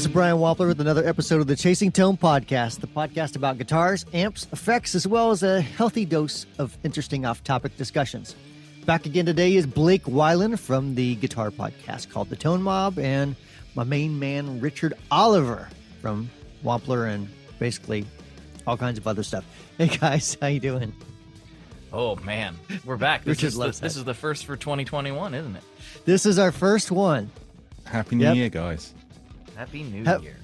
This is Brian Wampler with another episode of the Chasing Tone Podcast, the podcast about guitars, amps, effects, as well as a healthy dose of interesting off topic discussions. Back again today is Blake Weiland from the guitar podcast called The Tone Mob, and my main man, Richard Oliver from Wampler and basically all kinds of other stuff. Hey guys, how you doing? Oh man, we're back. This, Richard is the, this that. is the first for 2021, isn't it? This is our first one. Happy New Yep. Year, guys. Happy New Ha- Year.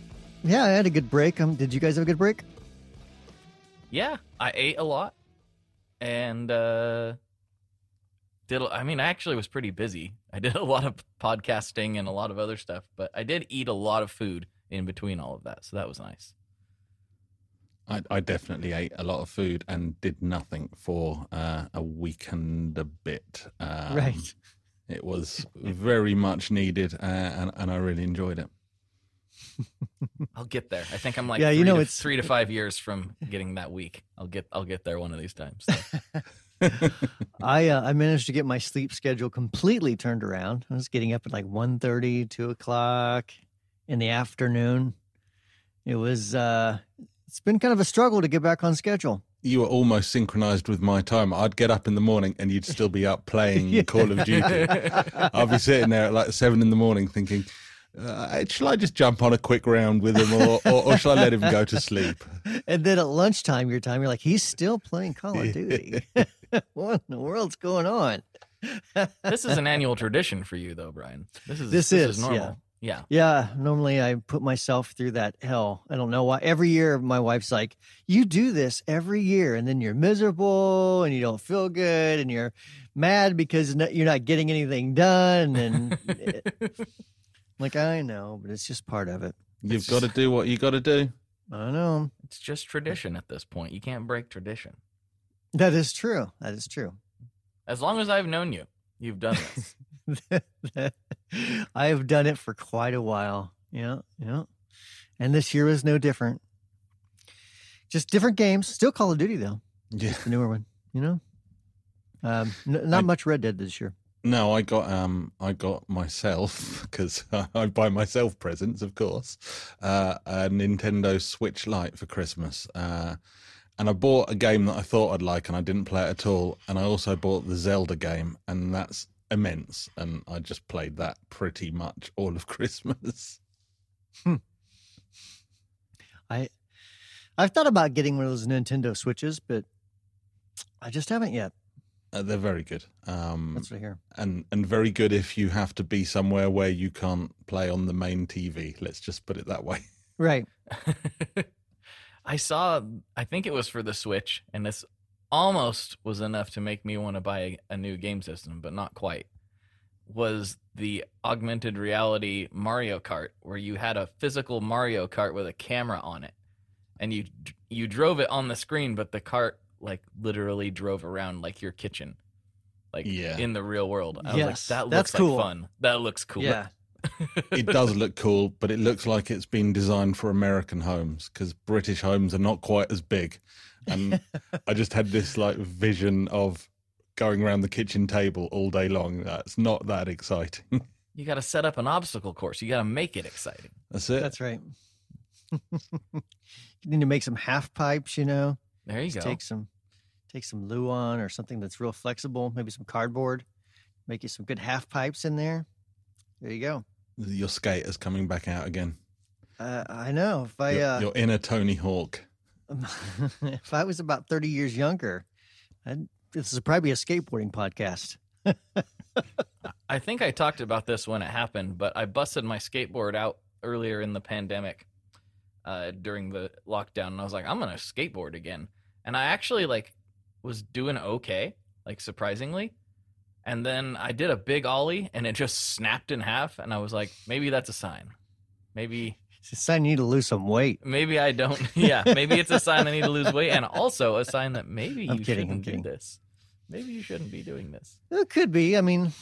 Yeah, I had a good break. Um, did you guys have a good break? Yeah, I ate a lot, and uh, did. a- I mean, I actually was pretty busy. I did a lot of podcasting and a lot of other stuff, but I did eat a lot of food in between all of that, so that was nice. I, I definitely ate a lot of food and did nothing for uh, a week and a bit. Um, Right. It was very much needed, uh, and, and I really enjoyed it. I'll get there. I think I'm like Yeah, you know, to, it's- three to five years from getting that week. I'll get I'll get there one of these times. so. I uh, I managed to get my sleep schedule completely turned around. I was getting up at like 1.30, 2 o'clock in the afternoon. It was uh it's been kind of a struggle to get back on schedule. You were almost synchronized with my time. I'd get up in the morning and you'd still be up playing Yeah. Call of Duty. I'll be sitting there at like seven in the morning thinking, uh, shall I just jump on a quick round with him or, or, or shall I let him go to sleep? And then at lunchtime your time, you're like, he's still playing Call of Duty. what in the world's going on? this is an annual tradition for you, though, Brian. This is This this, is, is normal. Yeah. Yeah, normally I put myself through that hell. I don't know why. Every year, my wife's like, "You do this every year, and then you're miserable, and you don't feel good, and you're mad because you're not getting anything done." And it- like, I know, but it's just part of it. You've got to do what you got to do. I know It's just tradition at this point. You can't break tradition. that is true. That is true. As long as I've known you, you've done this. I have done it for quite a while. Yeah, yeah. And this year was no different. Just different games. Still Call of Duty though. Yeah. the newer one. You know, um, n- not I- much Red Dead this year. No, I got um I got myself because I buy myself presents, of course, uh, a Nintendo Switch Lite for Christmas. Uh, and I bought a game that I thought I'd like, and I didn't play it at all. And I also bought the Zelda game, and that's immense. And I just played that pretty much all of Christmas. I I've thought about getting one of those Nintendo Switches, but I just haven't yet. Uh, they're very good. Um, That's what I hear. and and very good if you have to be somewhere where you can't play on the main TV. Let's just put it that way. Right. I saw, I think it was for the Switch, and this almost was enough to make me want to buy a, a new game system, but not quite. Was the augmented reality Mario Kart, where you had a physical Mario Kart with a camera on it, and you you drove it on the screen, but the cart like literally drove around like your kitchen, like Yeah. in the real world. I was Yes, like, that that's looks cool. like fun. That looks cool. Yeah. it does look cool, but it looks like it's been designed for American homes because British homes are not quite as big. And I just had this like vision of going around the kitchen table all day long. That's not that exciting. You got to set up an obstacle course. You got to make it exciting. That's it. That's right. you need to make some half pipes, you know. There you Just go. Take some take some Luan or something that's real flexible, maybe some cardboard. Make you some good half pipes in there. There you go. Your skate is coming back out again. Uh, I know. If I your, uh, your inner Tony Hawk. if I was about 30 years younger, I'd, this is probably a skateboarding podcast. I think I talked about this when it happened, but I busted my skateboard out earlier in the pandemic uh, during the lockdown, and I was like, I'm gonna skateboard again, and I actually like was doing okay, like surprisingly, and then I did a big ollie, and it just snapped in half, and I was like, maybe that's a sign, maybe It's a sign you need to lose some weight. maybe I don't, yeah, maybe it's a sign I need to lose weight, and also a sign that maybe I'm you kidding, shouldn't do this, maybe you shouldn't be doing this. It could be. I mean,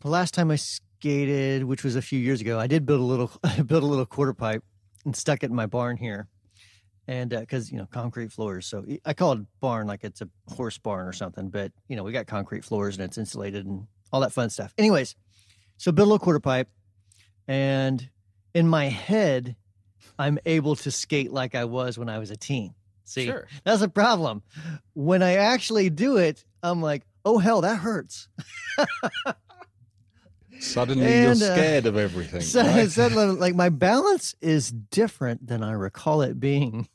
the last time I skated, which was a few years ago, I did build a little build a little quarter pipe and stuck it in my barn here. And because you know concrete floors, so I call it barn like it's a horse barn or something. But you know we got concrete floors and it's insulated and all that fun stuff. Anyways, so build a little quarter pipe, and in my head, I'm able to skate like I was when I was a teen. See, Sure. that's a problem. When I actually do it, I'm like, oh hell, that hurts. Suddenly And, you're uh, scared of everything. So, right? so, like my balance is different than I recall it being.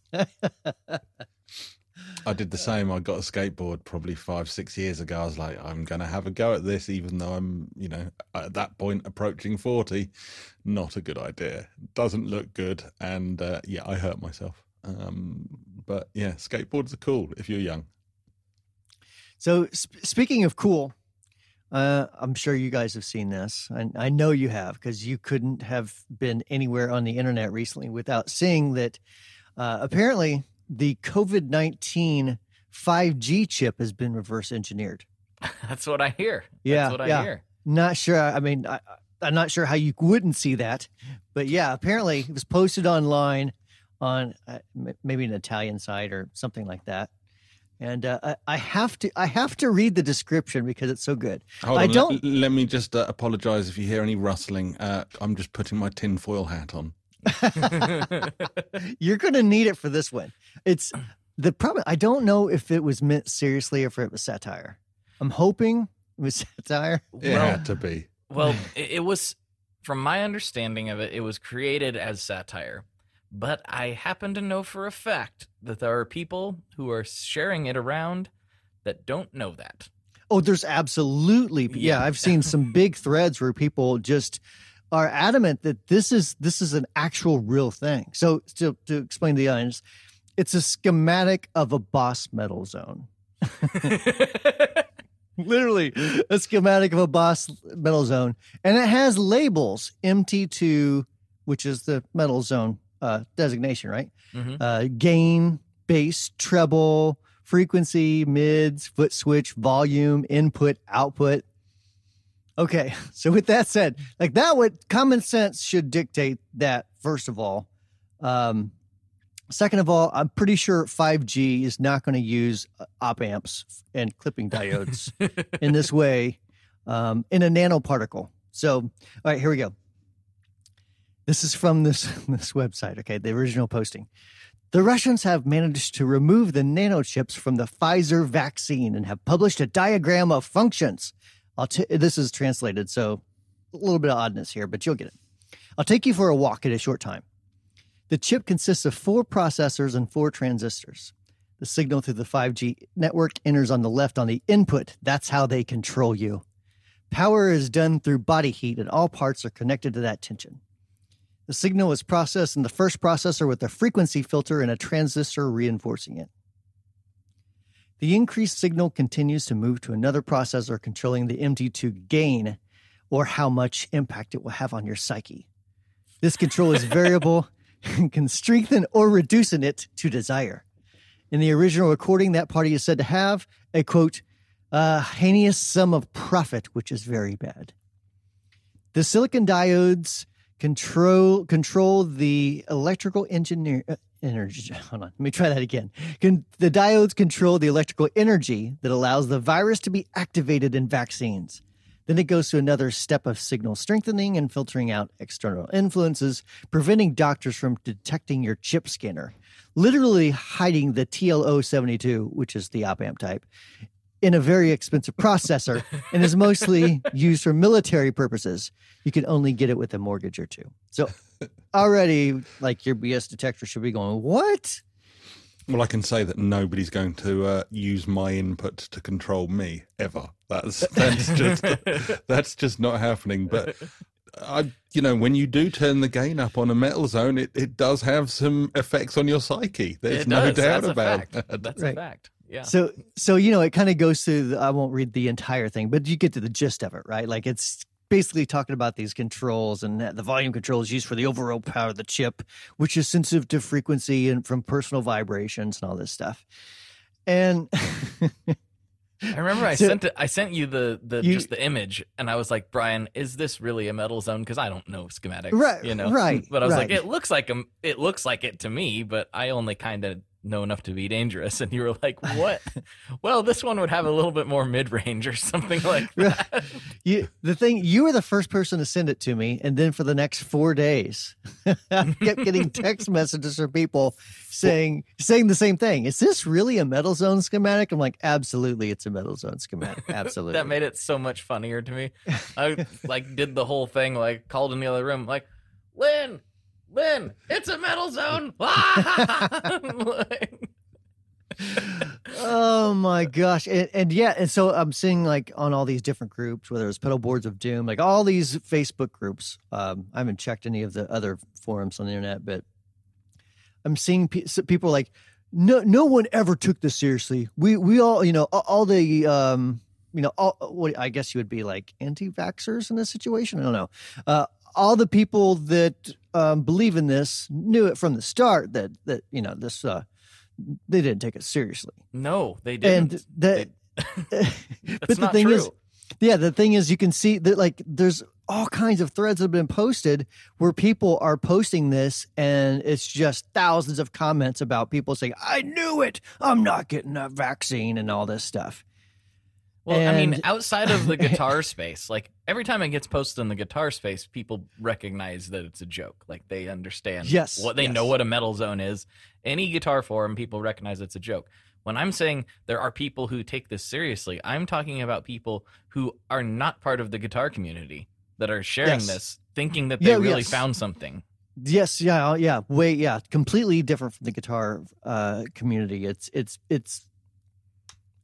I did the same. I got a skateboard probably five, six years ago. I was like, I'm going to have a go at this, even though I'm, you know, at that point approaching 40. Not a good idea. Doesn't look good. And uh, yeah, I hurt myself. Um, but yeah, skateboards are cool if you're young. So sp- speaking of cool, uh, I'm sure you guys have seen this. I, I know you have because you couldn't have been anywhere on the internet recently without seeing that. Uh, apparently, the COVID 19 5G chip has been reverse engineered. That's what I hear. Yeah, That's what yeah. I hear. Not sure. I mean, I, I'm not sure how you wouldn't see that, but yeah, apparently it was posted online on uh, maybe an Italian site or something like that. And uh, I- I have to, I have to read the description because it's so good. Hold I on, don't- Let, me just uh, apologize if you hear any rustling. Uh, I'm just putting my tinfoil hat on. You're going to need it for this one. It's the problem. I don't know if it was meant seriously or if it was satire. I'm hoping it was satire. It well, had to be. well, it, it was, from my understanding of it, it was created as satire. But I happen to know for a fact that there are people who are sharing it around that don't know that. Oh, there's absolutely. Yeah, Yeah. I've seen some big threads where people just are adamant that this is this is an actual real thing. So to to explain to the audience, it's a schematic of a boss metal zone. Literally, a schematic of a boss metal zone, and it has labels MT2, which is the metal zone uh, designation, right? Mhm. uh, gain, bass, treble, frequency, mids, foot switch, volume, input, output. Okay, so with that said, like that, would common sense should dictate that. First of all, um, second of all, I'm pretty sure 5G is not going to use uh, op amps and clipping diodes in this way um, in a nanoparticle. So, all right, here we go. This is from this this website. Okay, the original posting. The Russians have managed to remove the nanochips from the Pfizer vaccine and have published a diagram of functions. I'll t- this is translated, so a little bit of oddness here, but you'll get it. I'll take you for a walk in a short time. The chip consists of four processors and four transistors. The signal through the 5G network enters on the left on the input. That's how they control you. Power is done through body heat, and all parts are connected to that tension. The signal is processed in the first processor with a frequency filter and a transistor reinforcing it. The increased signal continues to move to another processor controlling the MT2 gain or how much impact it will have on your psyche. This control is variable and can strengthen or reduce in it to desire. In the original recording, that party is said to have a quote, uh, heinous sum of profit, which is very bad. The silicon diodes control control the electrical engineer uh, energy. Hold on, let me try that again. Can, the diodes control the electrical energy that allows the virus to be activated in vaccines. Then it goes to another step of signal strengthening and filtering out external influences, preventing doctors from detecting your chip scanner, literally hiding the TL072, which is the op amp type, in a very expensive processor and is mostly used for military purposes. You can only get it with a mortgage or two. So already, like your BS detector should be going, what? Well, I can say that nobody's going to uh, use my input to control me ever. That's that's just that's just not happening. But I, you know, when you do turn the gain up on a metal zone, it, it does have some effects on your psyche. There's no doubt That's about that. That's Right. a fact. Yeah. So, so you know, it kind of goes through. The, I won't read the entire thing, but you get to the gist of it, right? Like it's basically talking about these controls and the volume control is used for the overall power of the chip, which is sensitive to frequency and from personal vibrations and all this stuff. And I remember I So- sent it, I sent you the the You- just the image, and I was like, Brian, is this really a metal zone? Because I don't know schematics, Right, You know, right, But I was like, it looks like a, it looks like it to me, but I only kind of know enough to be dangerous. And you were like, what? well, this one would have a little bit more mid range or something like that. you, the thing, you were the first person to send it to me. And then for the next four days, I kept getting text messages from people saying, saying the same thing. Is this really a metal zone schematic? I'm like, absolutely. It's a metal zone schematic. Absolutely. that made it so much funnier to me. I like did the whole thing, like called in the other room, like, Lynn, Lynn, it's a metal zone. Oh my gosh. And, and yeah and so i'm seeing like on all these different groups whether it's pedal boards of doom like all these facebook groups um i haven't checked any of the other forums on the internet but i'm seeing pe- people like no no one ever took this seriously. We we all you know all, the um you know all what i guess you would be like anti-vaxxers in this situation? I don't know. Uh all the people that um, believe in this knew it from the start that that you know this uh they didn't take it seriously no, they didn't. and that That's but the thing true. is yeah the thing is you can see that like there's all kinds of threads that have been posted where people are posting this and it's just thousands of comments about people saying i knew it i'm not getting that vaccine and all this stuff Well, I mean, outside of the guitar space, like every time it gets posted in the guitar space, people recognize that it's a joke. Like they understand Yes, what they yes. know what a metal zone is. Any guitar forum, people recognize it's a joke. When I'm saying there are people who take this seriously, I'm talking about people who are not part of the guitar community that are sharing Yes. this, thinking that they Yeah, really yes. found something. yes yeah yeah way yeah completely different from the guitar uh community it's it's it's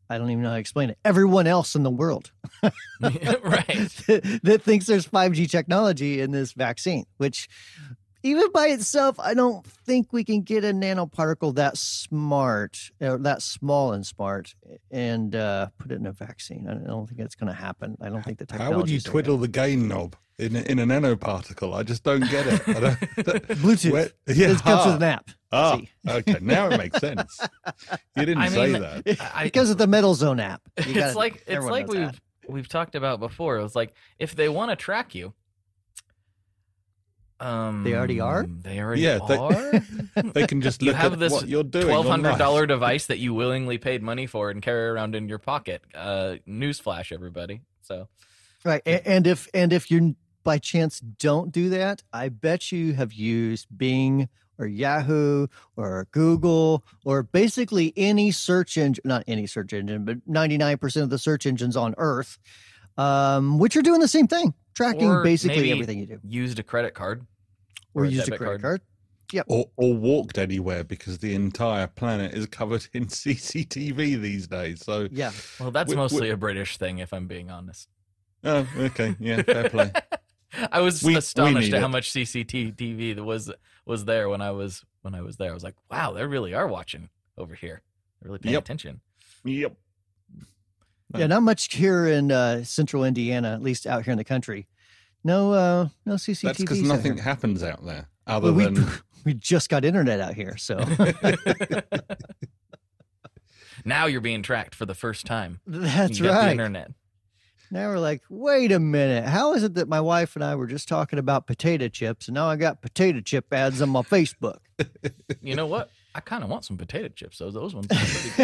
i don't even know how to explain it everyone else in the world right. that thinks there's 5G technology in this vaccine, which even by itself, I don't think we can get a nanoparticle that smart or that small and smart and uh, put it in a vaccine. I don't think it's going to happen. I don't think the technology. How would you twiddle the gain knob in a, in a nanoparticle? I just don't get it. I don't, Bluetooth? Where- yeah, it comes ah, with an app. ah, okay, now it makes sense. You didn't I say mean, that. It, I- it comes with the Metal Zone app. You it's gotta- like it's like we've that. we've talked about before. It was like if they want to track you, um, They already are? They already Yeah, they- are. They can just You have at this what you're doing. Twelve hundred dollar device that you willingly paid money for and carry around in your pocket. Uh, newsflash, everybody. So Right. a- And if and if you by chance don't do that, I bet you have used Bing or Yahoo or Google or basically any search engine, not any search engine, but 99% of the search engines on earth, um, which are doing the same thing, tracking Or basically maybe everything you do. used a credit card Or, or used a debit credit card. card. Or, or walked anywhere because the entire planet is covered in CCTV these days. So, Yeah. Well, that's We- we- mostly a British thing, if I'm being honest. oh, okay, yeah, fair play. I was We- we astonished need at how it. much CCTV was was there when I was when I was there. I was like, wow, they really are watching over here. They're really paying Yep. attention. Yep. Yeah. Not much here in uh, central Indiana, at least out here in the country. No, uh, no CCTV. That's because nothing happens out there other Well, than we just got internet out here. So Now you're being tracked for the first time. that's you got the right. internet. Now we're like, wait a minute. How is it that my wife and I were just talking about potato chips and now I got potato chip ads on my Facebook? You know what? I kind of want some potato chips. Those those ones. Are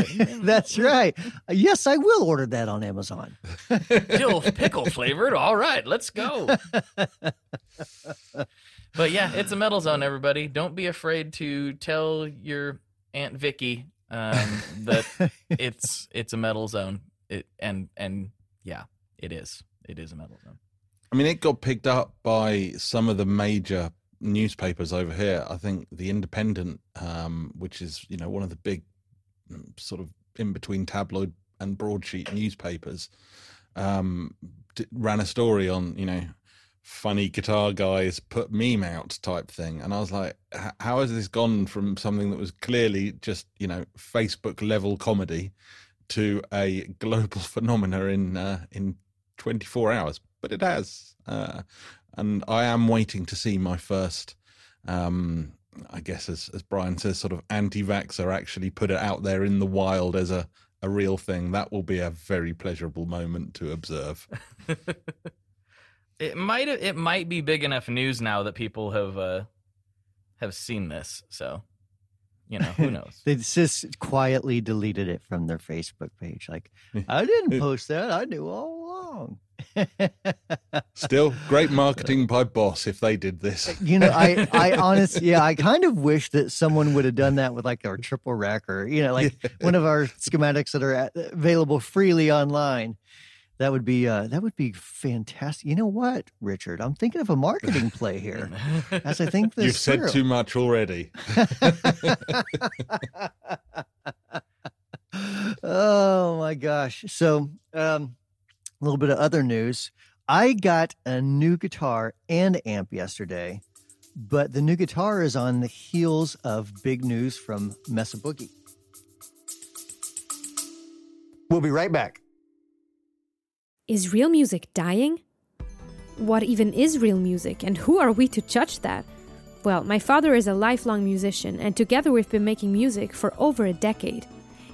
pretty good. That's right. Yes, I will order that on Amazon. Dill pickle flavored. All right, let's go. but yeah, it's a metal zone. Everybody, don't be afraid to tell your aunt Vicky um, that it's it's a metal zone. It and and yeah, it is. It is a metal zone. I mean, it got picked up by some of the major newspapers over here. I think the Independent, um, which is you know one of the big mm, sort of in between tabloid and broadsheet newspapers, um, d- ran a story on you know funny guitar guys put meme out type thing, and I was like, how has this gone from something that was clearly just you know Facebook level comedy to a global phenomena in uh, in 24 hours? But it has. Uh, and I am waiting to see my first, um, I guess, as as Brian says, sort of anti-vaxxer actually put it out there in the wild as a a real thing. That will be a very pleasurable moment to observe. It might it might be big enough news now that people have uh, have seen this. So you know, who knows? They just quietly deleted it from their Facebook page. Like, I didn't post that. I knew all along. Still, great marketing by Boss if they did this. you know, I, I honestly, yeah, I kind of wish that someone would have done that with like our triple rack or, you know, like one of our schematics that are at, available freely online. That would be, uh, that would be fantastic. You know what, Richard? I'm thinking of a marketing play here as I think this You've said through. too much already. oh my gosh. So, um, a little bit of other news. I got a new guitar and amp yesterday, but the new guitar is on the heels of big news from Mesa Boogie. We'll be right back. Is real music dying? What even is real music, and who are we to judge that? Well, my father is a lifelong musician, and together we've been making music for over a decade.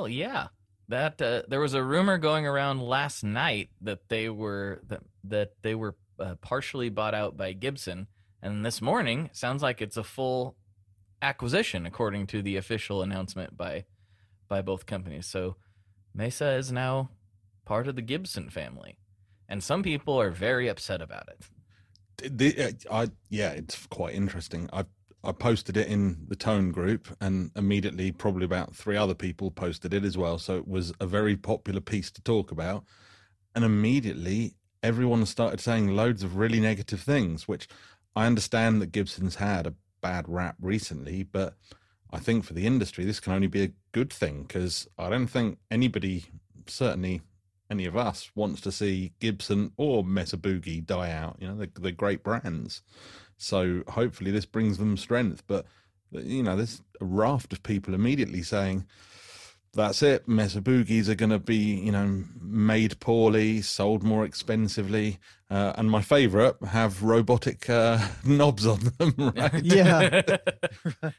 Well, yeah. That uh, there was a rumor going around last night that they were that, that they were uh, partially bought out by Gibson, and this morning sounds like it's a full acquisition according to the official announcement by by both companies. So Mesa is now part of the Gibson family, and some people are very upset about it. The, uh, I yeah, it's quite interesting. I I posted it in the Tone group, and immediately, probably about three other people posted it as well. So it was a very popular piece to talk about, and immediately everyone started saying loads of really negative things. Which I understand that Gibson's had a bad rap recently, but I think for the industry this can only be a good thing because I don't think anybody, certainly any of us, wants to see Gibson or Mesa Boogie die out. You know, they're, they're great brands. So hopefully this brings them strength. But you know, there's a raft of people immediately saying, "That's it. Mesa Boogies are going to be, you know, made poorly, sold more expensively, uh, and my favourite have robotic uh, knobs on them." Right? Yeah.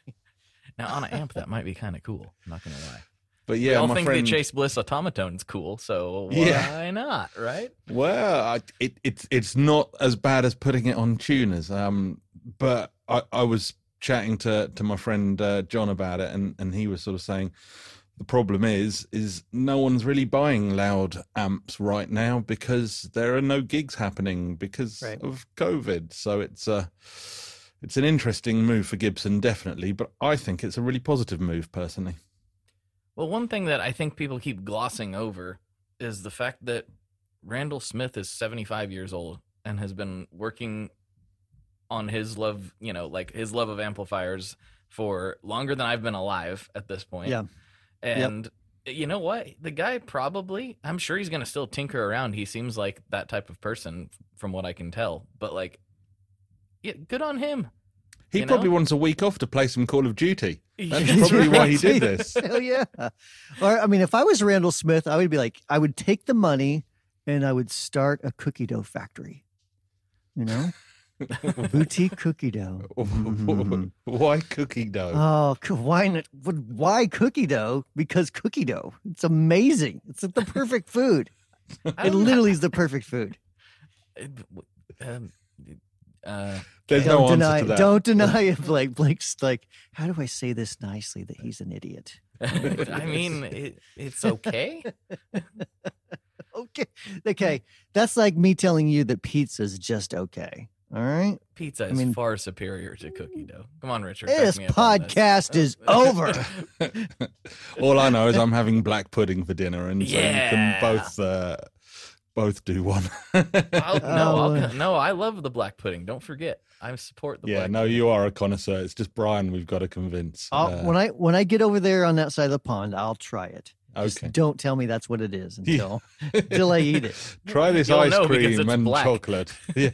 Now on an amp, that might be kind of cool. I'm not gonna lie. But we yeah, all my think friend. the Chase Bliss automatone's cool, so why Yeah. not, right? Well, I, it, it's it's not as bad as putting it on tuners. Um, but I, I was chatting to to my friend uh, John about it, and and he was sort of saying the problem is is no one's really buying loud amps right now because there are no gigs happening because Right. of COVID. So it's a it's an interesting move for Gibson, definitely. But I think it's a really positive move, personally. Well, one thing that I think people keep glossing over is the fact that Randall Smith is 75 years old and has been working on his love, you know, like his love of amplifiers for longer than I've been alive at this point. Yeah. And you know what? The guy probably, I'm sure he's going to still tinker around. He seems like that type of person from what I can tell. But like, yeah, good on him. He You know? probably wants a week off to play some Call of Duty. That's That's probably why he did this. Hell yeah. Or I mean, if I was Randall Smith, I would be like, I would take the money and I would start a cookie dough factory. You know, boutique cookie dough. Mhm. Why cookie dough? Oh, why not? Why cookie dough? Because cookie dough. It's amazing. It's the perfect food. It literally is the perfect food. Um, uh, There's don't no deny. answer to that. Don't deny it. Blake. Blake's like, how do I say this nicely that he's an idiot? I mean, it, it's okay. Okay. Okay. That's like me telling you that pizza's just okay. All right. Pizza is mean- far superior to cookie dough. Come on, Richard. This me up on this. podcast is over. All I know is I'm having black pudding for dinner, and so you Yeah. can both uh, both do one. I'll, no, Oh. I'll, no, I love the black pudding. Don't forget, I support the yeah, black. no, you are a connoisseur. It's just Brian we've got to convince. Uh, when I when I get over there on that side of the pond, I'll try it. Just don't tell me that's what it is Yeah. until until I eat it. try this You'll ice cream and black. chocolate. Yeah.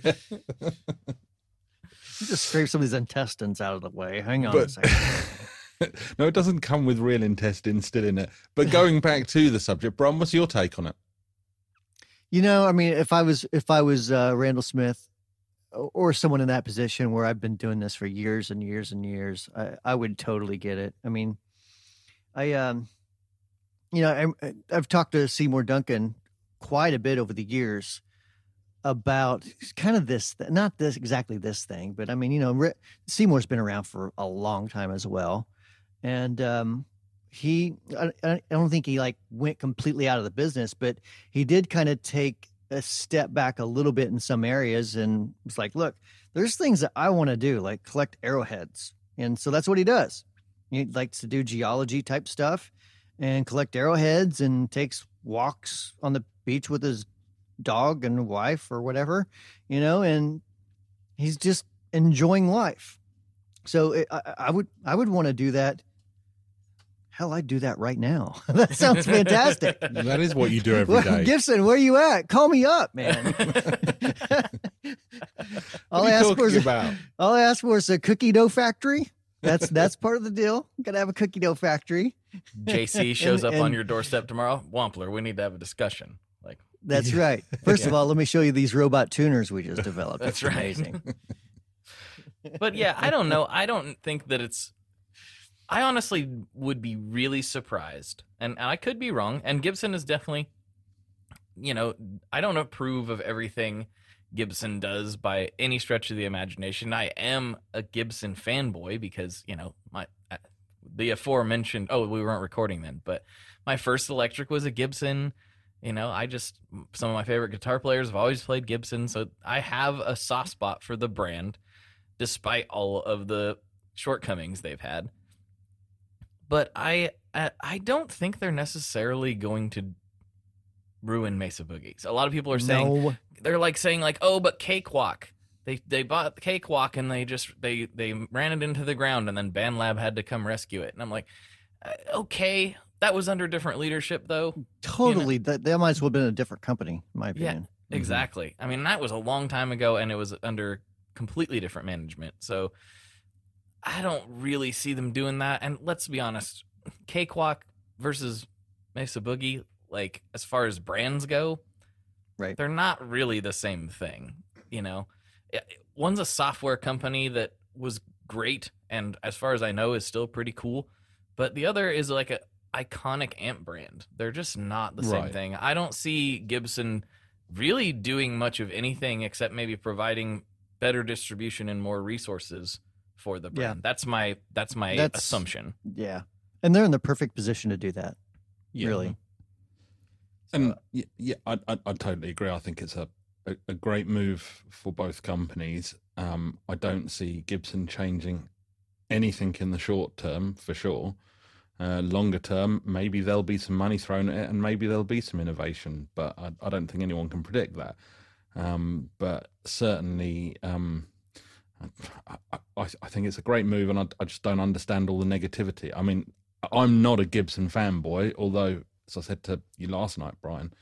Just scrape some of these intestines out of the way. Hang on a second. no, it doesn't come with real intestines still in it. But going back to the subject, Bron, what's your take on it? You know, I mean, if I was if I was uh, Randall Smith or someone in that position where I've been doing this for years and years and years, I, I would totally get it. I mean, I um, you know, I, I've talked to Seymour Duncan quite a bit over the years about kind of this, th- not this exactly this thing, but I mean, you know, Seymour's been around for a long time as well, and um, he, I, I don't think he like went completely out of the business, but he did kind of take a step back a little bit in some areas and was like, look, there's things that I want to do, like collect arrowheads. And so that's what he does. He likes to do geology type stuff and collect arrowheads and takes walks on the beach with his dog and wife or whatever, you know, and he's just enjoying life. So eh, it, I, I would I would want to do that. Hell, I'd do that right now. that sounds fantastic. That is what you do every day. Gibson, where are you at? Call me up, man. all I are ask for is about? all I ask for is a cookie dough factory. That's that's part of the deal. Gotta have a cookie dough factory. JC shows And- up on your doorstep tomorrow. Wampler, we need to have a discussion. Like, That's right. First of all, let me show you these robot tuners we just developed. That's It's right. Amazing. but yeah, I don't know. I don't think that it's. I honestly would be really surprised, and, and I could be wrong. And Gibson is definitely, you know, I don't approve of everything Gibson does by any stretch of the imagination. I am a Gibson fanboy because you know my uh, the aforementioned. Oh, we weren't recording then, but my first electric was a Gibson. You know, I just some of my favorite guitar players have always played Gibson, so I have a soft spot for the brand, despite all of the shortcomings they've had. But I I I don't think they're necessarily going to ruin Mesa Boogies. A lot of people are saying no, they're like saying like, oh, but Cakewalk. They they bought the Cakewalk and they just they they ran it into the ground and then BandLab had to come rescue it. And I'm like, uh, okay, that was under different leadership though. totally. That that might as well have been a different company, in my Yeah. opinion. Exactly. I mean, that was a long time ago and it was under completely different management. So I don't really see them doing that. And let's be honest, Cakewalk versus Mesa Boogie, like as far as brands go, Right. They're not really the same thing, you know. One's a software company that was great and as far as I know is still pretty cool, but the other is like a iconic amp brand. They're just not the same thing. I don't see Gibson really doing much of anything except maybe providing better distribution and more resources for the Yeah. brand. That's my that's my That's- assumption. Yeah, and they're in the perfect position to do that. Yeah. Really. And y- yeah, I, I, I totally agree. I think it's a, a, a great move for both companies. Um, I don't see Gibson changing anything in the short term for sure. Uh, longer term, maybe there'll be some money thrown at it and maybe there'll be some innovation, but I, I don't think anyone can predict that. Um, but certainly, um, I, I, think it's a great move, and I, I just don't understand all the negativity. I mean, I'm not a Gibson fanboy, although, as I said to you last night, Brian,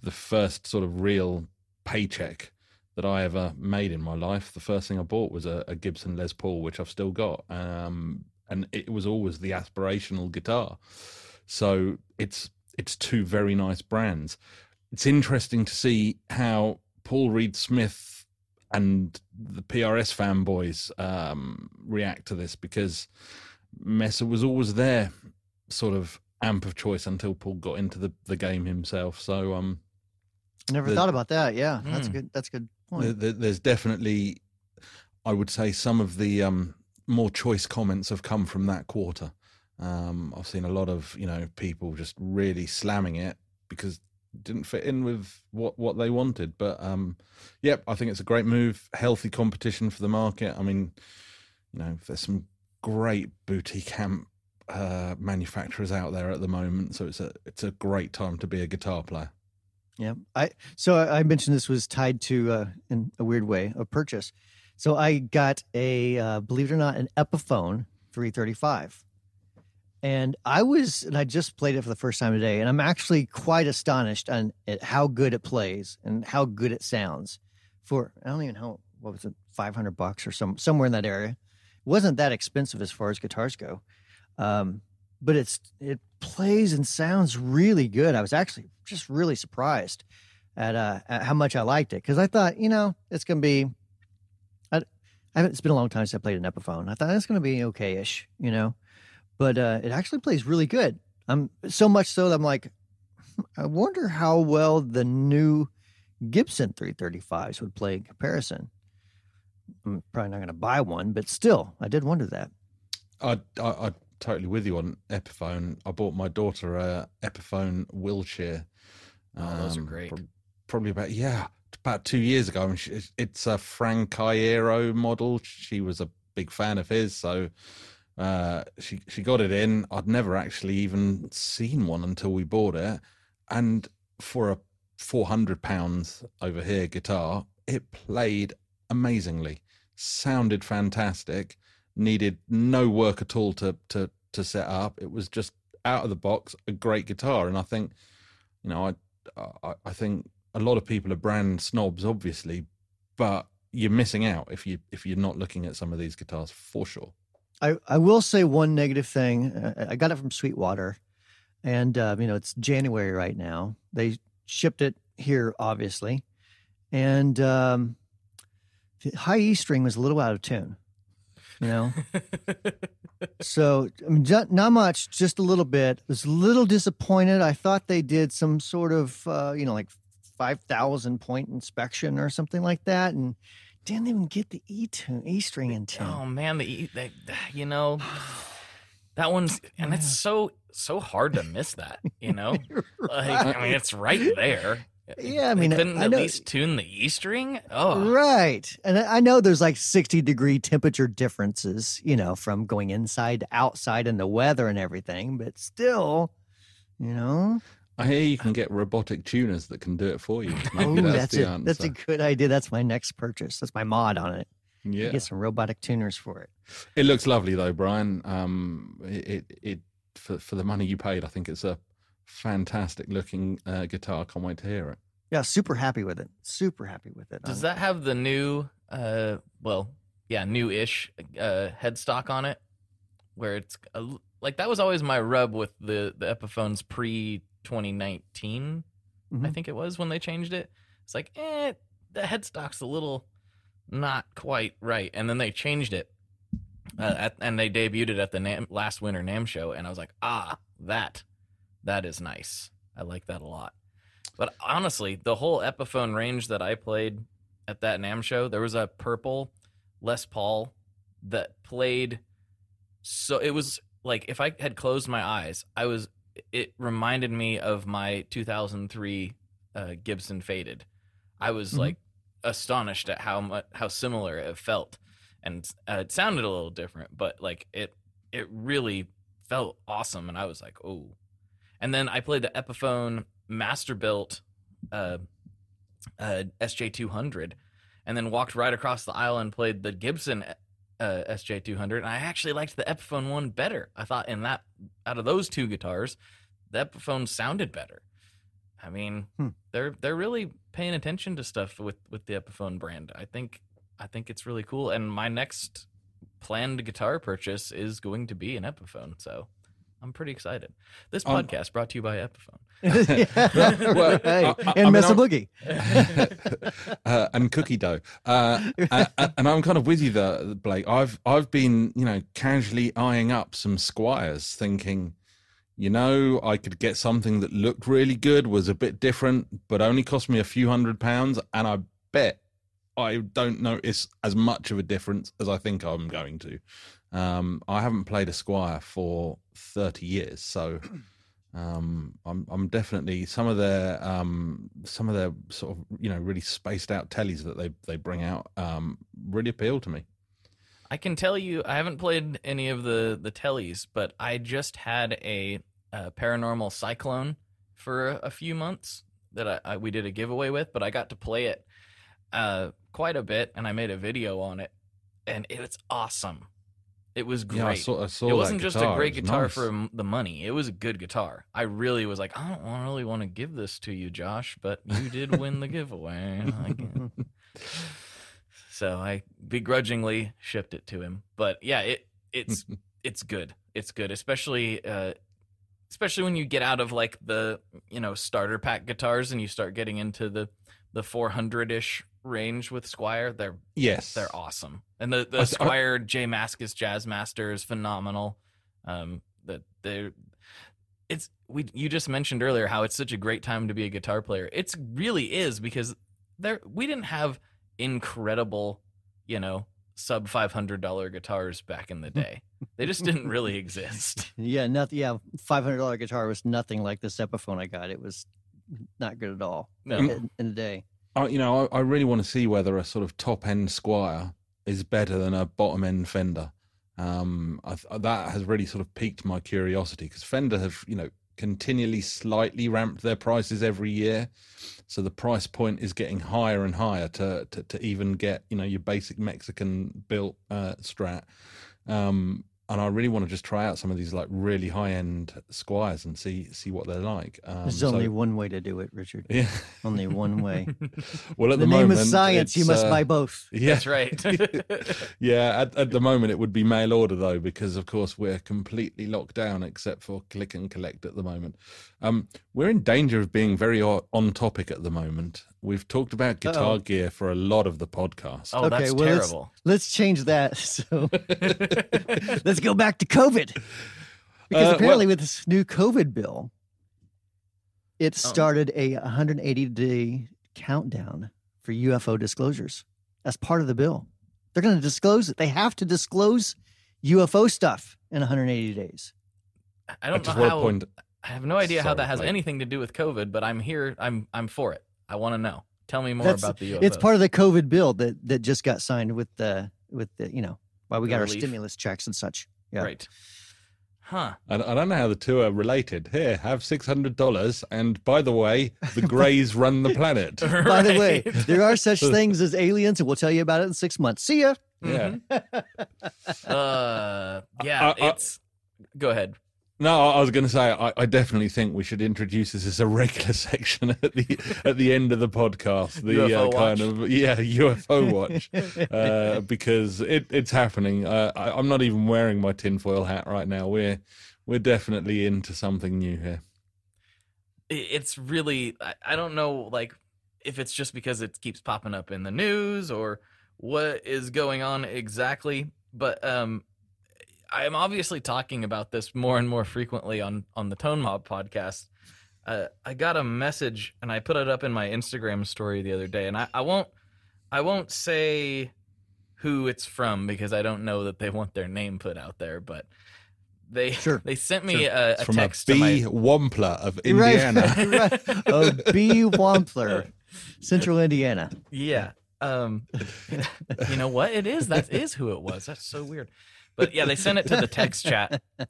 the first sort of real paycheck that I ever made in my life, the first thing I bought was a, a Gibson Les Paul, which I've still got, um, and it was always the aspirational guitar. So it's it's two very nice brands. It's interesting to see how Paul Reed Smith and the PRS fanboys um, react to this because Mesa was always their sort of amp of choice until Paul got into the, the game himself. So um, Never The- thought about that. Yeah, that's a Hmm. good. That's a good there, point. there- there's definitely, I would say, some of the um, more choice comments have come from that quarter. Um, I've seen a lot of you know people just really slamming it because it didn't fit in with what what they wanted. But um, yep, I think it's a great move. Healthy competition for the market. I mean, you know, there's some great boutique amp uh, manufacturers out there at the moment, so it's a it's a great time to be a guitar player. Yeah, I so I I mentioned this was tied to uh, in a weird way a purchase. So I got a uh, believe it or not an Epiphone 335, and I was and I just played it for the first time today, and I'm actually quite astonished on at how good it plays and how good it sounds. For I don't even know what was it, five hundred bucks or some somewhere in that area. It wasn't that expensive as far as guitars go, um, but it's it plays and sounds really good. I was actually just really surprised at, uh, at how much I liked it because I thought, you know, it's gonna be. I, I haven't, it's been a long time since I played an Epiphone. I thought it's gonna be okay-ish, you know, but uh, it actually plays really good. I'm so much so that I'm like, I wonder how well the new Gibson 335s would play in comparison. I'm probably not going to buy one, but still, I did wonder that. I, I, I totally with you on Epiphone. I bought my daughter a Epiphone Wilshire. Oh, those are um, great. prob- Probably about yeah, about two years ago. And she, it's a Frank Iero model. She was a big fan of his, so uh, she she got it in. I'd never actually even seen one until we bought it, and for a four hundred pounds over here guitar, it played amazingly, sounded fantastic, needed no work at all to to to set up. It was just out of the box a great guitar, and I think, you know, I I, I think a lot of people are brand snobs, obviously, but you're missing out if you if you're not looking at some of these guitars for sure. I, I will say one negative thing. Uh, I got it from Sweetwater, and uh, you know it's January right now. They shipped it here, obviously, and um, the high E string was a little out of tune. You know, so I mean, not much, just a little bit. I Was a little disappointed. I thought they did some sort of uh, you know like five thousand point inspection or something like that, and didn't even get the E tune, E string in tune. oh man, the E- they, you know that one's and it's so so hard to miss that. You know, like, I mean it's right there. Yeah, I They mean, couldn't I at know- least tune the E string. Oh, Right. And I I know there's like 60 degree temperature differences, you know, from going inside to outside and the weather and everything, but still, you know, I hear you can get robotic tuners that can do it for you. Maybe oh, that's, that's, the a, answer. that's a good idea. That's my next purchase. That's my mod on it. yeah. Get some robotic tuners for it. It looks lovely though, Brian. Um, it, it, it for for the money you paid, I think it's a fantastic looking uh, guitar. Can't wait to hear it. Yeah, super happy with it. Super happy with it. Does I'm- that have the new, uh, well, yeah, new-ish uh, headstock on it, where it's a l like that was always my rub with the the Epiphones pre 2019. I Mhm. think it was when they changed it. It's like, eh, the headstock's a little not quite right, and then they changed it, uh, at, and they debuted it at the NAMM, last Winter NAMM show, and I was like, ah, that, that is nice. I like that a lot. But honestly, the whole Epiphone range that I played at that NAMM show, there was a purple Les Paul that played so it was like if I had closed my eyes, I was it reminded me of my 2003 uh, Gibson Faded. I was Mhm. like astonished at how much how similar it felt, and uh, it sounded a little different, but like it it really felt awesome, and I was like, oh. And then I played the Epiphone Masterbuilt uh, uh, SJ200, and then walked right across the aisle and played the Gibson uh, SJ200, and I actually liked the Epiphone one better. I thought in that out of those two guitars, the Epiphone sounded better. I mean, Hmm. they're they're really paying attention to stuff with with the Epiphone brand. I think I think it's really cool. And my next planned guitar purchase is going to be an Epiphone, so I'm pretty excited. This Um, podcast brought to you by Epiphone. yeah, Well, right. I- I- and I mean, Mesa Boogie. uh, and cookie dough. Uh, a- a- and I'm kind of with you there, Blake. I've I've been you know casually eyeing up some Squiers, thinking, you know, I could get something that looked really good, was a bit different, but only cost me a few hundred pounds, and I bet I don't notice as much of a difference as I think I'm going to. Um, I haven't played a Squier for 30 years, so um, I'm I'm definitely some of their um, some of their sort of you know really spaced out Teles that they they bring out um, really appeal to me. I can tell you, I haven't played any of the the Teles, but I just had a, uh paranormal cyclone for a, a few months that I, I we did a giveaway with, but I got to play it uh, quite a bit, and I made a video on it, and it was awesome. It was great. Yeah, I saw I saw it wasn't just a great guitar nice. for the money. It was a good guitar. I really was like, I don't really want to give this to you, Josh, but you did win the giveaway. So I begrudgingly shipped it to him. But yeah, it it's it's good. It's good, especially uh, especially when you get out of like the you know starter pack guitars and you start getting into the the 400 ish range with Squier. They're Yes, they're awesome, and the the Squier J Mascis Jazz Master is phenomenal. Um, that they it's we you just mentioned earlier how it's such a great time to be a guitar player. It's really is because there we didn't have incredible, you know, sub five hundred dollar guitars back in the day. they just didn't really exist. Yeah, nothing. Yeah, five hundred dollar guitar was nothing like this Epiphone I got. It was not good at all No. in, in the day. I, you know, I, I really want to see whether a sort of top end Squier is better than a bottom end Fender. Um, I, that has really sort of piqued my curiosity because Fender have, you know, continually slightly ramped their prices every year, so the price point is getting higher and higher to to, to even get you know your basic Mexican built uh, Strat. Um, and I really want to just try out some of these like really high end Squiers and see see what they're like. Um, There's so- only one way to do it, Richard. yeah. Only one way. Well, at the the, name moment, is science. You must uh, buy both. Yeah, That's right. yeah, at, at the moment it would be mail order though, because of course we're completely locked down except for click and collect at the moment. Um, we're in danger of being very on topic at the moment. We've talked about guitar Uh-oh. gear for a lot of the podcast. oh, that's well, let's- terrible. Let's change that. So let's go back to COVID. Because Uh, apparently, with this new COVID bill, it Oh. started a 180 day countdown for UFO disclosures as part of the bill. They're going to disclose it. They have to disclose UFO stuff in 180 days. I I don't just know how. point. I have no idea how that has Blake. anything to do with COVID, but I'm here. I'm I'm for it. I want to know. Tell me more That's- about the UFO. It's part of the COVID bill that that just got signed with the with the you know why we The got our stimulus checks and such. Yeah. Right. Huh. I, I don't know how the two are related. Here, have six hundred dollars, and by the way, the Greys run the planet. By the way, there are such things as aliens, and we'll tell you about it in six months. See ya. Yeah. Mm-hmm. Uh, yeah, I- I- it's. Go ahead. No, I was going to say I, I definitely think we should introduce this as a regular section at the at the end of the podcast. The uh, kind of yeah UFO watch uh, because it, it's happening. Uh, I, I'm not even wearing my tinfoil hat right now. We're we're definitely into something new here. It's really. I, I don't know, like, if it's just because it keeps popping up in the news or what is going on exactly. But um, I am obviously talking about this more and more frequently on on the Tone Mob podcast. Uh, I got a message and I put it up in my Instagram story the other day, and I, I won't I won't say who it's from because I don't know that they want their name put out there, but they Sure, they sent me a, It's a from text a to my Wampler of Indiana. right. Oh, B. Wampler, Central Indiana. Yeah. Um you know what? It is. That is who it was. That's so weird. But yeah, they sent it to the text chat. It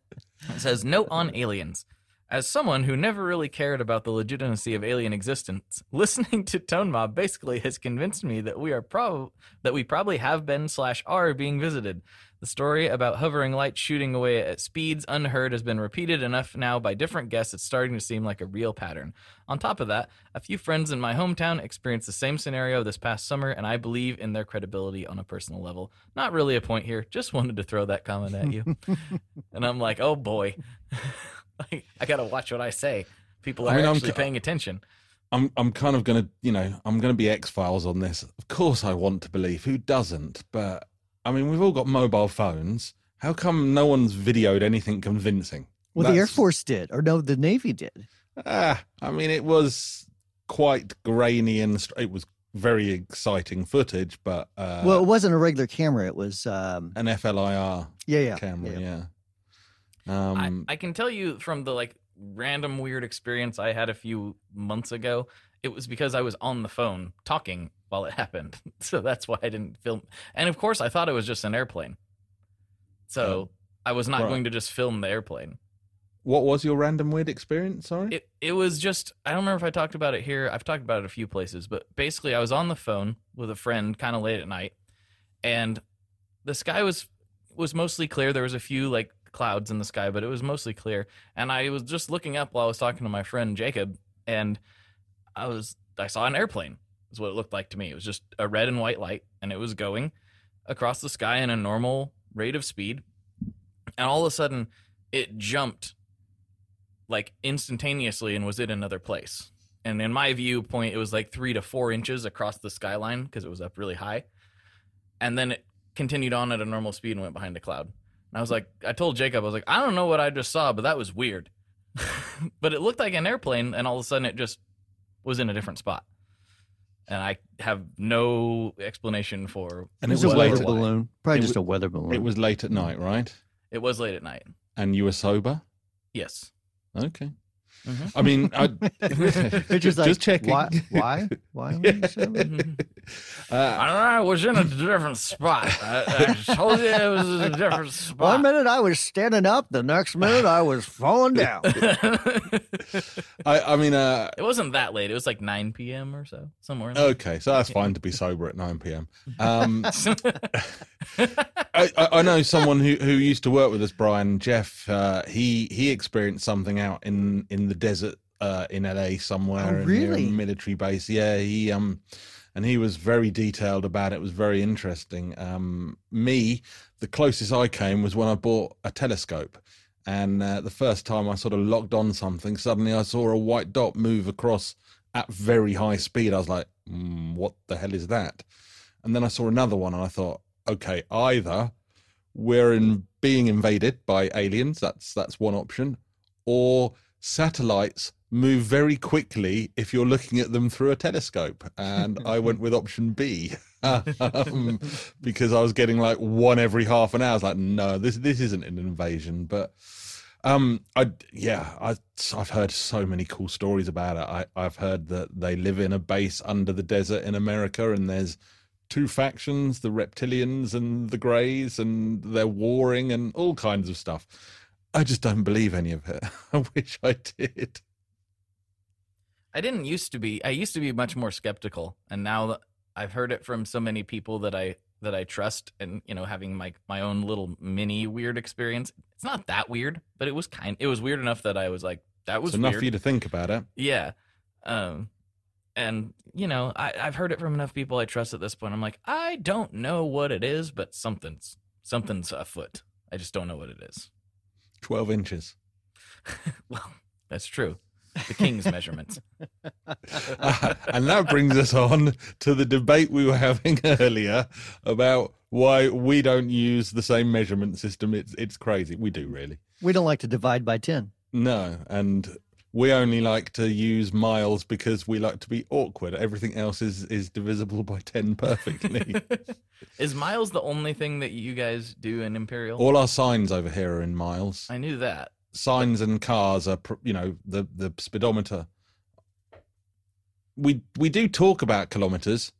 says note on aliens. As someone who never really cared about the legitimacy of alien existence, listening to Tone Mob basically has convinced me that we are prob that we probably have been slash are being visited. The story about hovering lights shooting away at speeds unheard has been repeated enough now by different guests. It's starting to seem like a real pattern. On top of that, a few friends in my hometown experienced the same scenario this past summer, and I believe in their credibility on a personal level. Not really a point here, just wanted to throw that comment at you. and I'm like, oh boy, Like, I gotta watch what I say. People I are mean, I'm actually paying attention. I'm I'm kind of gonna you know I'm gonna be X Files on this. Of course, I want to believe. Who doesn't? But I mean, we've all got mobile phones. How come no one's videoed anything convincing? Well, the Air Force did, or no, the Navy did. Ah, I mean, it was quite grainy and str- it was very exciting footage, but uh, well, it wasn't a regular camera. It was, um, an FLIR yeah, yeah, camera, yeah. yeah. Um, I, I can tell you from the like random weird experience I had a few months ago, it was because I was on the phone talking while it happened. So that's why I didn't film. And of course, I thought it was just an airplane. So Oh, I was not right. going to just film the airplane. what was your random weird experience? Sorry. It it was just I don't remember if I talked about it here. I've talked about it a few places, but basically I was on the phone with a friend kind of late at night and the sky was was mostly clear. There was a few like clouds in the sky, but it was mostly clear. And I was just looking up while I was talking to my friend Jacob and I was I saw an airplane is what it looked like to me. It was just a red and white light, and it was going across the sky in a normal rate of speed. And all of a sudden, it jumped like instantaneously and was in another place. And in my viewpoint, it was like three to four inches across the skyline because it was up really high. And then it continued on at a normal speed and went behind a cloud. And I was like, I told Jacob, I was like, I don't know what I just saw, but that was weird. but it looked like an airplane, and all of a sudden it just was in a different spot. And I have no explanation for. And it it was a was weather balloon. Probably It just wa- a weather balloon. It was late at night, right? It was late at night. And you were sober. Yes. Okay. Mhm. I mean, I, It's just like, checking. Why? Why? Why? were you sober? Uh, I don't know. I was in a different spot. I, I told you it was a different spot. One minute I was standing up, the next minute I was falling down. I, I mean, uh, it wasn't that late. It was like 9 p.m. or so, somewhere. In okay, so that's fine to be sober at 9 p.m. Um, I, I I know someone who, who used to work with us, Brian Jeff. Uh, he he experienced something out in in the desert uh, in LA somewhere, Oh, really? military base. Yeah, he um, and he was very detailed about it. It was very interesting. Um, me, the closest I came was when I bought a telescope. And uh, the first time I sort of locked on something, suddenly I saw a white dot move across at very high speed. I was like, mm, "What the hell is that?" And then I saw another one, and I thought, "Okay, either we're in being invaded by aliens. That's that's one option, or satellites move very quickly if you're looking at them through a telescope." And I went with option B. um, because I was getting like one every half an hour. I was like, no, this this isn't an invasion. But um, I yeah, I I've heard so many cool stories about it. I I've heard that they live in a base under the desert in America, and there's two factions, the reptilians and the greys, and they're warring and all kinds of stuff. I just don't believe any of it. I wish I did. I didn't used to be. I used to be much more skeptical, and now that I've heard it from so many people that I that I trust, and you know, having my my own little mini weird experience. It's not that weird, but it was kind. It was weird enough that I was like, that was It's enough weird. for you to think about it. Yeah. Um, and you know, I, I've heard it from enough people I trust at this point. I'm like, I don't know what it is, but something's something's afoot. I just don't know what it is. Twelve inches. well, that's true. The king's measurements. and that brings us on to the debate we were having earlier about why we don't use the same measurement system. It's it's crazy. We do really. We don't like to divide by 10. No, and we only like to use miles because we like to be awkward. Everything else is is divisible by ten perfectly. is miles the only thing that you guys do in Imperial? All our signs over here are in miles. I knew that. Signs and cars are, you know, the the speedometer. We we do talk about kilometers.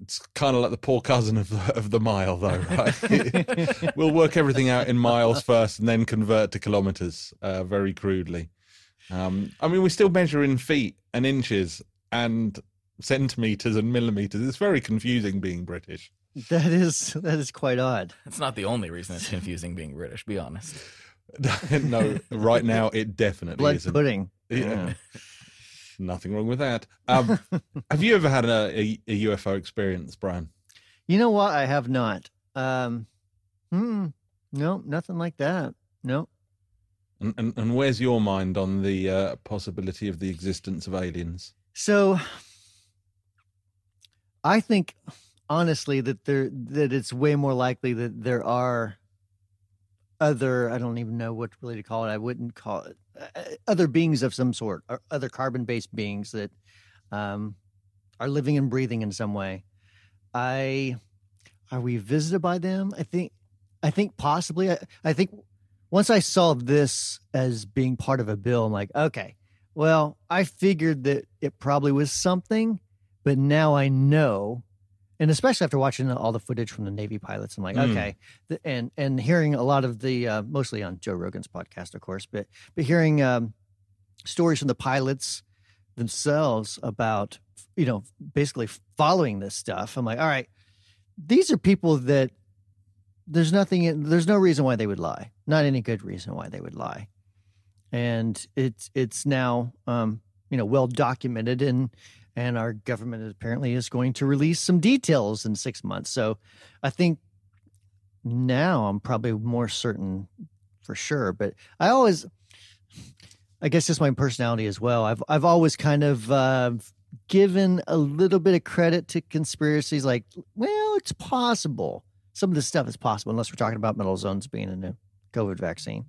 It's kind of like the poor cousin of the, of the mile, though, right? we'll work everything out in miles first, and then convert to kilometers, uh, very crudely. Um, I mean, we still measure in feet and inches and centimeters and millimeters. It's very confusing being British. That is that is quite odd. It's not the only reason it's confusing being British. Be honest. no, right now it definitely Blood isn't. pudding. Yeah. Nothing wrong with that. Um, have you ever had a, a, a UFO experience, Brian? You know what? I have not. Um, hmm, no, nothing like that. No. And, and, and where's your mind on the uh, possibility of the existence of aliens? So I think honestly that there that it's way more likely that there are other I don't even know what really to call it. I wouldn't call it uh, other beings of some sort or other carbon based beings that um, are living and breathing in some way. I are we visited by them? I think I think possibly. I, I think once I saw this as being part of a bill, I'm like, okay, well, I figured that it probably was something, but now I know, and especially after watching all the footage from the Navy pilots, I'm like, Mm. okay, and and hearing a lot of the uh, mostly on Joe Rogan's podcast, of course, but but hearing um, stories from the pilots themselves about you know basically following this stuff, I'm like, all right, these are people that there's nothing, in- there's no reason why they would lie, not any good reason why they would lie and it's it's now um, you know well documented and and our government apparently is going to release some details in six months. So I think now I'm probably more certain for sure. But I always, I guess, just my personality as well. I've I've always kind of uh, given a little bit of credit to conspiracies. Like, well, it's possible. Some of this stuff is possible, unless we're talking about metal zones being a new COVID vaccine.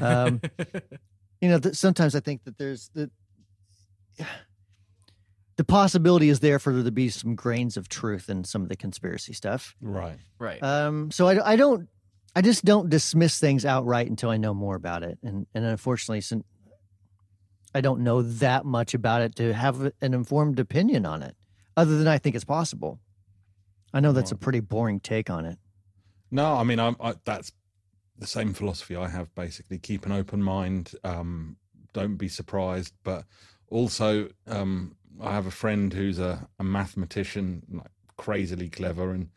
Um, you know, th- sometimes I think that there's the the possibility is there for there to be some grains of truth in some of the conspiracy stuff. Right. right. Um, so I, I don't, I just don't dismiss things outright until I know more about it. And and unfortunately, since I don't know that much about it to have an informed opinion on it, other than I think it's possible. I know that's a pretty boring take on it. No, I mean, I'm, I, that's the same philosophy I have. Basically, keep an open mind. Um, don't be surprised, but also, um, I have a friend who's a, a mathematician, like crazily clever, and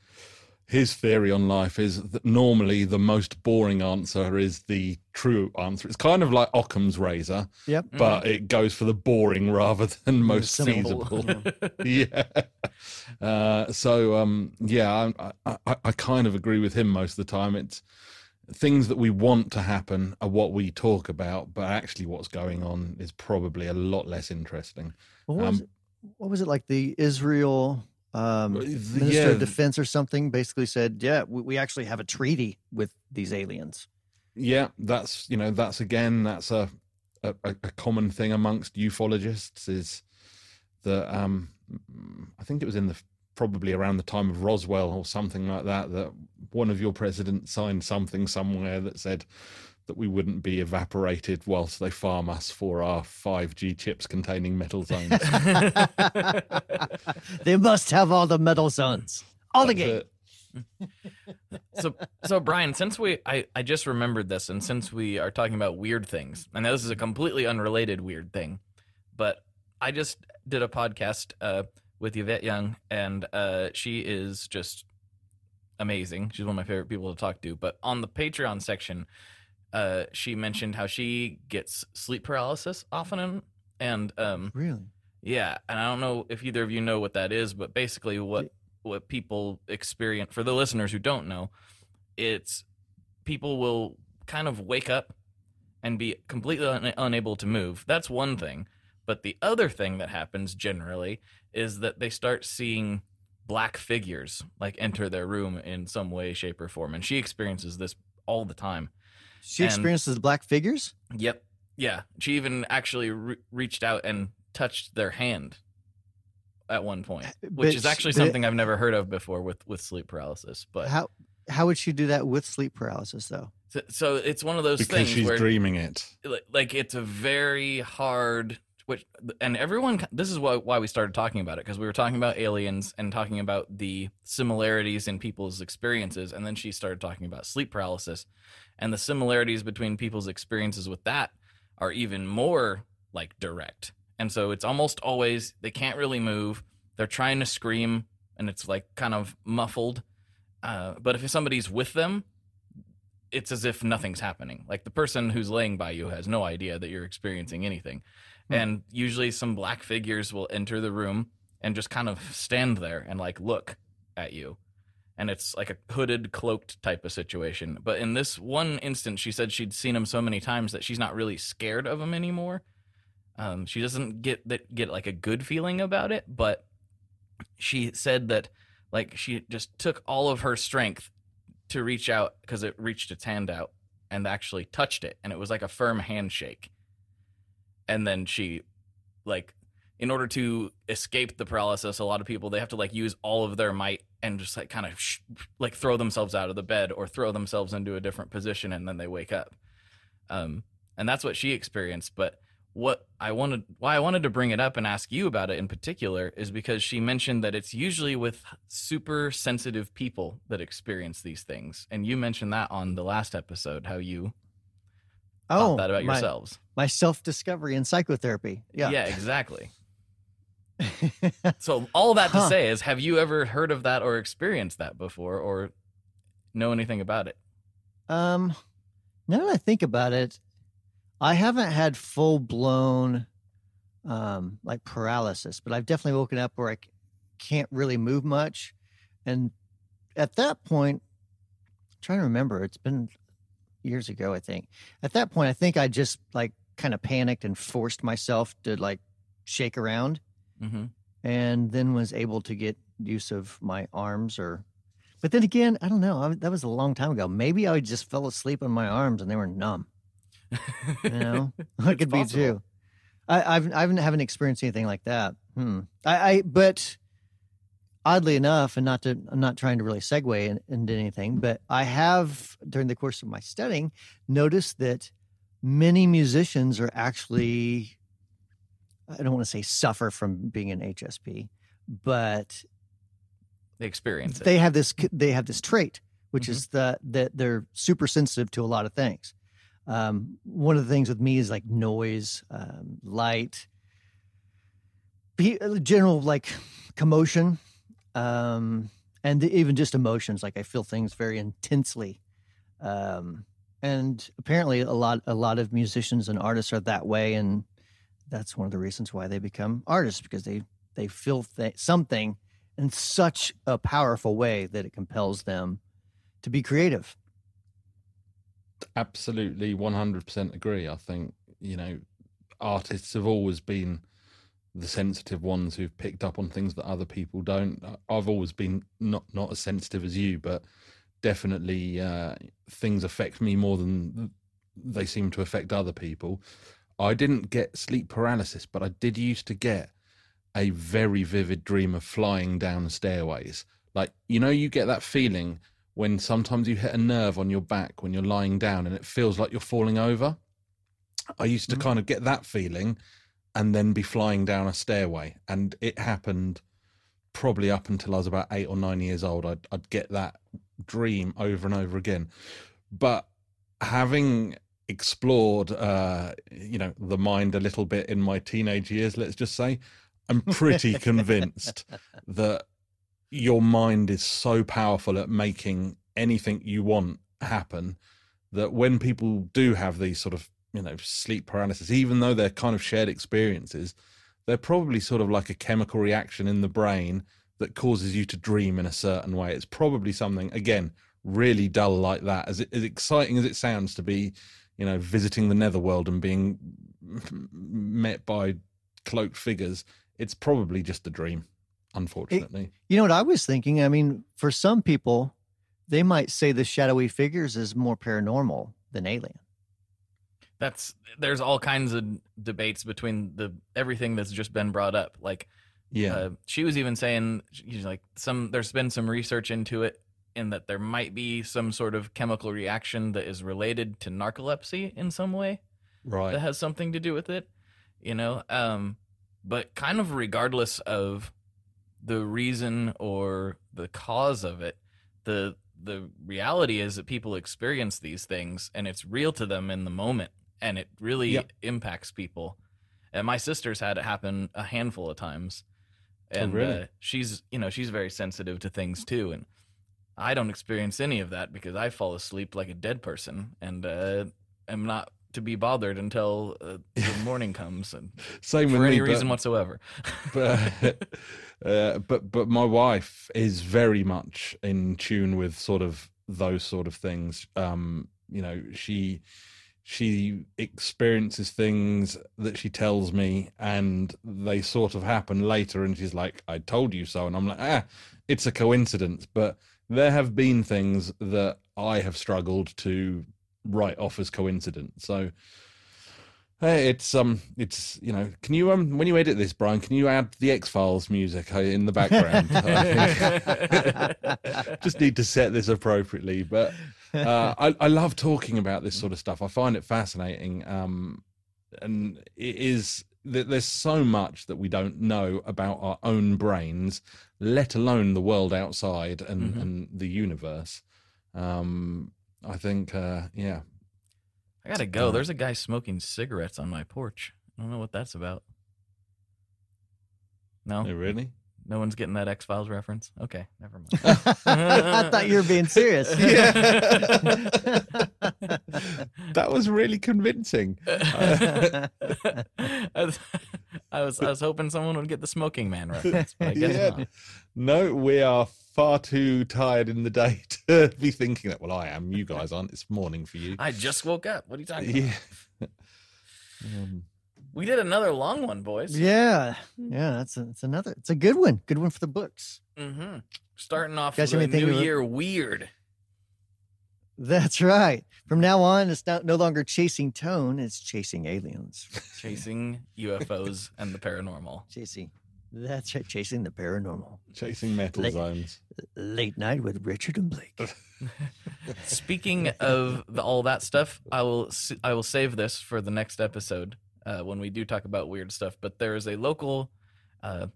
his theory on life is that normally the most boring answer is the true answer. It's kind of like Occam's razor, Yep. but it goes for the boring rather than most simple. feasible. yeah. Uh, so um, yeah, I, I, I- I kind of agree with him most of the time. It's things that we want to happen are what we talk about, but actually, what's going on is probably a lot less interesting. What was, Um, it? what was it like? The Israel um, Minister yeah. of Defense or something basically said, "Yeah, we, we actually have a treaty with these aliens." Yeah, that's you know that's again that's a, a a common thing amongst ufologists is that um I think it was in the probably around the time of Roswell or something like that that one of your presidents signed something somewhere that said that we wouldn't be evaporated whilst they farm us for our 5G chips containing metal zones. they must have all the metal zones. All the That's game. so so Brian, since we I, I just remembered this and since we are talking about weird things, and this is a completely unrelated weird thing, but I just did a podcast uh with Yvette Young and uh she is just amazing. She's one of my favorite people to talk to. But on the Patreon section, uh she mentioned how she gets sleep paralysis often and, and um Really? yeah, and I don't know if either of you know what that is, but basically what what people experience for the listeners who don't know, it's people will kind of wake up and be completely un- unable to move. That's one thing, but the other thing that happens generally is that they start seeing black figures like enter their room in some way shape or form and she experiences this all the time. She And- experiences black figures. Yep. Yeah. She even actually re- reached out and touched their hand at one point, uh, which But is actually but- something I've never heard of before with with sleep paralysis. But How how would she do that with sleep paralysis though? so, so it's one of those because things she's where dreaming it. like- like it's a very hard which and everyone this is why why we started talking about it because we were talking about aliens and talking about the similarities in people's experiences and then she started talking about sleep paralysis and the similarities between people's experiences with that are even more like direct and so it's almost always they can't really move they're trying to scream and it's like kind of muffled uh, but if somebody's with them it's as if nothing's happening. Like the person who's laying by you has no idea that you're experiencing anything. Hmm. And usually some black figures will enter the room and just kind of stand there and like look at you. And it's like a hooded, cloaked type of situation. But in this one instance, she said she'd seen him so many times that she's not really scared of him anymore. Um, she doesn't get that get like a good feeling about it, but she said that like she just took all of her strength to reach out because it reached its hand out and actually touched it and it was like a firm handshake and then she like in order to escape the paralysis a lot of people they have to like use all of their might and just like kind of sh- like throw themselves out of the bed or throw themselves into a different position and then they wake up um and that's what she experienced but what I wanted why I wanted to bring it up and ask you about it in particular is because she mentioned that it's usually with super sensitive people that experience these things. And you mentioned that on the last episode how you Oh, thought that about my, yourselves. My self discovery in psychotherapy. Yeah. yeah exactly. So all that to Huh. say is have you ever heard of that or experienced that before or know anything about it? um, now that I think about it, I haven't had full blown um, like paralysis, but I've definitely woken up where I c- can't really move much. And at that point, I'm trying to remember, it's been years ago, I think. At that point, I think I just like kind of panicked and forced myself to like shake around hmm and then was able to get use of my arms or but then again i don't know I, that was a long time ago maybe i just fell asleep on my arms and they were numb you know it could be possible. too I, I've I haven't experienced anything like that. Hmm. I, I but oddly enough, and not to I'm not trying to really segue in, into anything, but I have during the course of my studying noticed that many musicians are actually I don't want to say suffer from being an HSP, but They experience it. they have this they have this trait which Mhm. is the that they're super sensitive to a lot of things um, one of the things with me is like noise um, light general like commotion um, and even just emotions like i feel things very intensely um, and apparently a lot a lot of musicians and artists are that way and that's one of the reasons why they become artists because they they feel th- something in such a powerful way that it compels them to be creative. absolutely 100% agree i think you know artists have always been the sensitive ones who've picked up on things that other people don't i've always been not not as sensitive as you but definitely uh, things affect me more than they seem to affect other people i didn't get sleep paralysis but i did used to get a very vivid dream of flying down stairways like you know you get that feeling when sometimes you hit a nerve on your back when you're lying down and it feels like you're falling over. I used to Mhm. kind of get that feeling and then be flying down a stairway. And it happened probably up until I was about eight or nine years old. I'd, I'd get that dream over and over again. But having explored, uh, you know, the mind a little bit in my teenage years, let's just say, I'm pretty convinced that your mind is so powerful at making anything you want happen that when people do have these sort of you know sleep paralysis even though they're kind of shared experiences they're probably sort of like a chemical reaction in the brain that causes you to dream in a certain way it's probably something again really dull like that as, as exciting as it sounds to be you know visiting the netherworld and being met by cloaked figures it's probably just a dream unfortunately You know what I was thinking? I mean, for some people, they might say the shadowy figures is more paranormal than alien. That's there's all kinds of debates between the everything that's just been brought up. Like yeah. uh, she was even saying she's like some there's been some research into it in that there might be some sort of chemical reaction that is related to narcolepsy in some way right. that has something to do with it you know? Um but kind of regardless of the reason or the cause of it the the reality is that people experience these things and it's real to them in the moment and it really Yep. impacts people and my sister's had it happen a handful of times Oh, and really? uh, she's you know she's very sensitive to things too and i don't experience any of that because i fall asleep like a dead person and uh, am not to be bothered until uh, the morning comes and same with for any reason whatsoever but, uh, but but my wife is very much in tune with sort of those sort of things. Um, you know, she she experiences things that she tells me, and they sort of happen later, and she's like, "I told you so," and I'm like, "Ah, it's a coincidence." But there have been things that I have struggled to write off as coincidence. So. Hey, it's um, it's you know, can you um, when you edit this, Brian, can you add the X Files music in the background? Just need to set this appropriately, but uh, I, I love talking about this sort of stuff. I find it fascinating, um, and it is th- there's so much that we don't know about our own brains, let alone the world outside and Mhm. and the universe. Um, I think, uh, yeah, i gotta go Uh, there's a guy smoking cigarettes on my porch i don't know what that's about no Oh, really. No one's getting that x-files reference okay never mind I thought you were being serious. Yeah. that was really convincing. I, I was I was hoping someone would get the smoking man reference, but I guess Yeah. not. No, we are far too tired in the day to be thinking that. Well, I am. You guys aren't. It's morning for you. I just woke up. What are you talking about? Yeah. Um, We did another long one, boys. Yeah, yeah, that's a, it's another. It's a good one. Good one for the books. Mm-hmm. Starting off Guys, the new to- year weird. That's right. From now on, it's not no longer chasing tone; it's chasing aliens. Chasing UFOs and the paranormal. Chasing. That's right. Chasing the paranormal. chasing metal Late- zones. Late night with Richard and Blake. Speaking of the, all that stuff, I will I will save this for the next episode uh, when we do talk about weird stuff. But there is a local uh,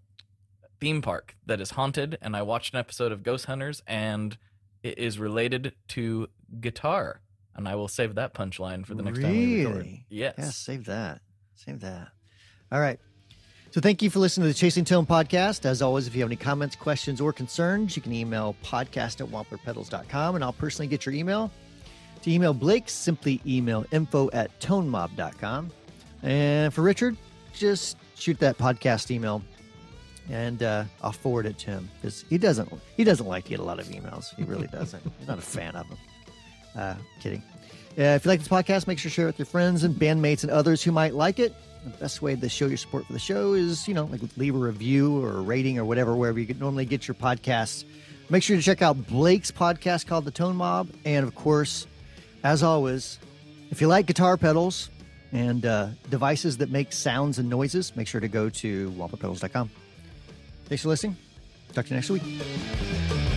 theme park that is haunted, and I watched an episode of Ghost Hunters, and it is related to guitar. And I will save that punchline for the next time we record. Really? Yes. Yeah, save that. Save that. All right. So thank you for listening to the Chasing Tone podcast. As always, if you have any comments, questions, or concerns, you can email podcast at wamplerpedals.com and I'll personally get your email. To email Blake, simply email info at tonemob.com. And for Richard, just shoot that podcast email and uh, I'll forward it to him because he doesn't he doesn't like to get a lot of emails. He really doesn't. He's not a fan of them. Uh, kidding. Uh, if you like this podcast, make sure to share it with your friends and bandmates and others who might like it. The best way to show your support for the show is, you know, like leave a review or a rating or whatever, wherever you normally get your podcasts. Make sure to check out Blake's podcast called The Tone Mob. And of course, as always, if you like guitar pedals and uh, devices that make sounds and noises, make sure to go to wamplerpedals.com. Thanks for listening. Talk to you next week.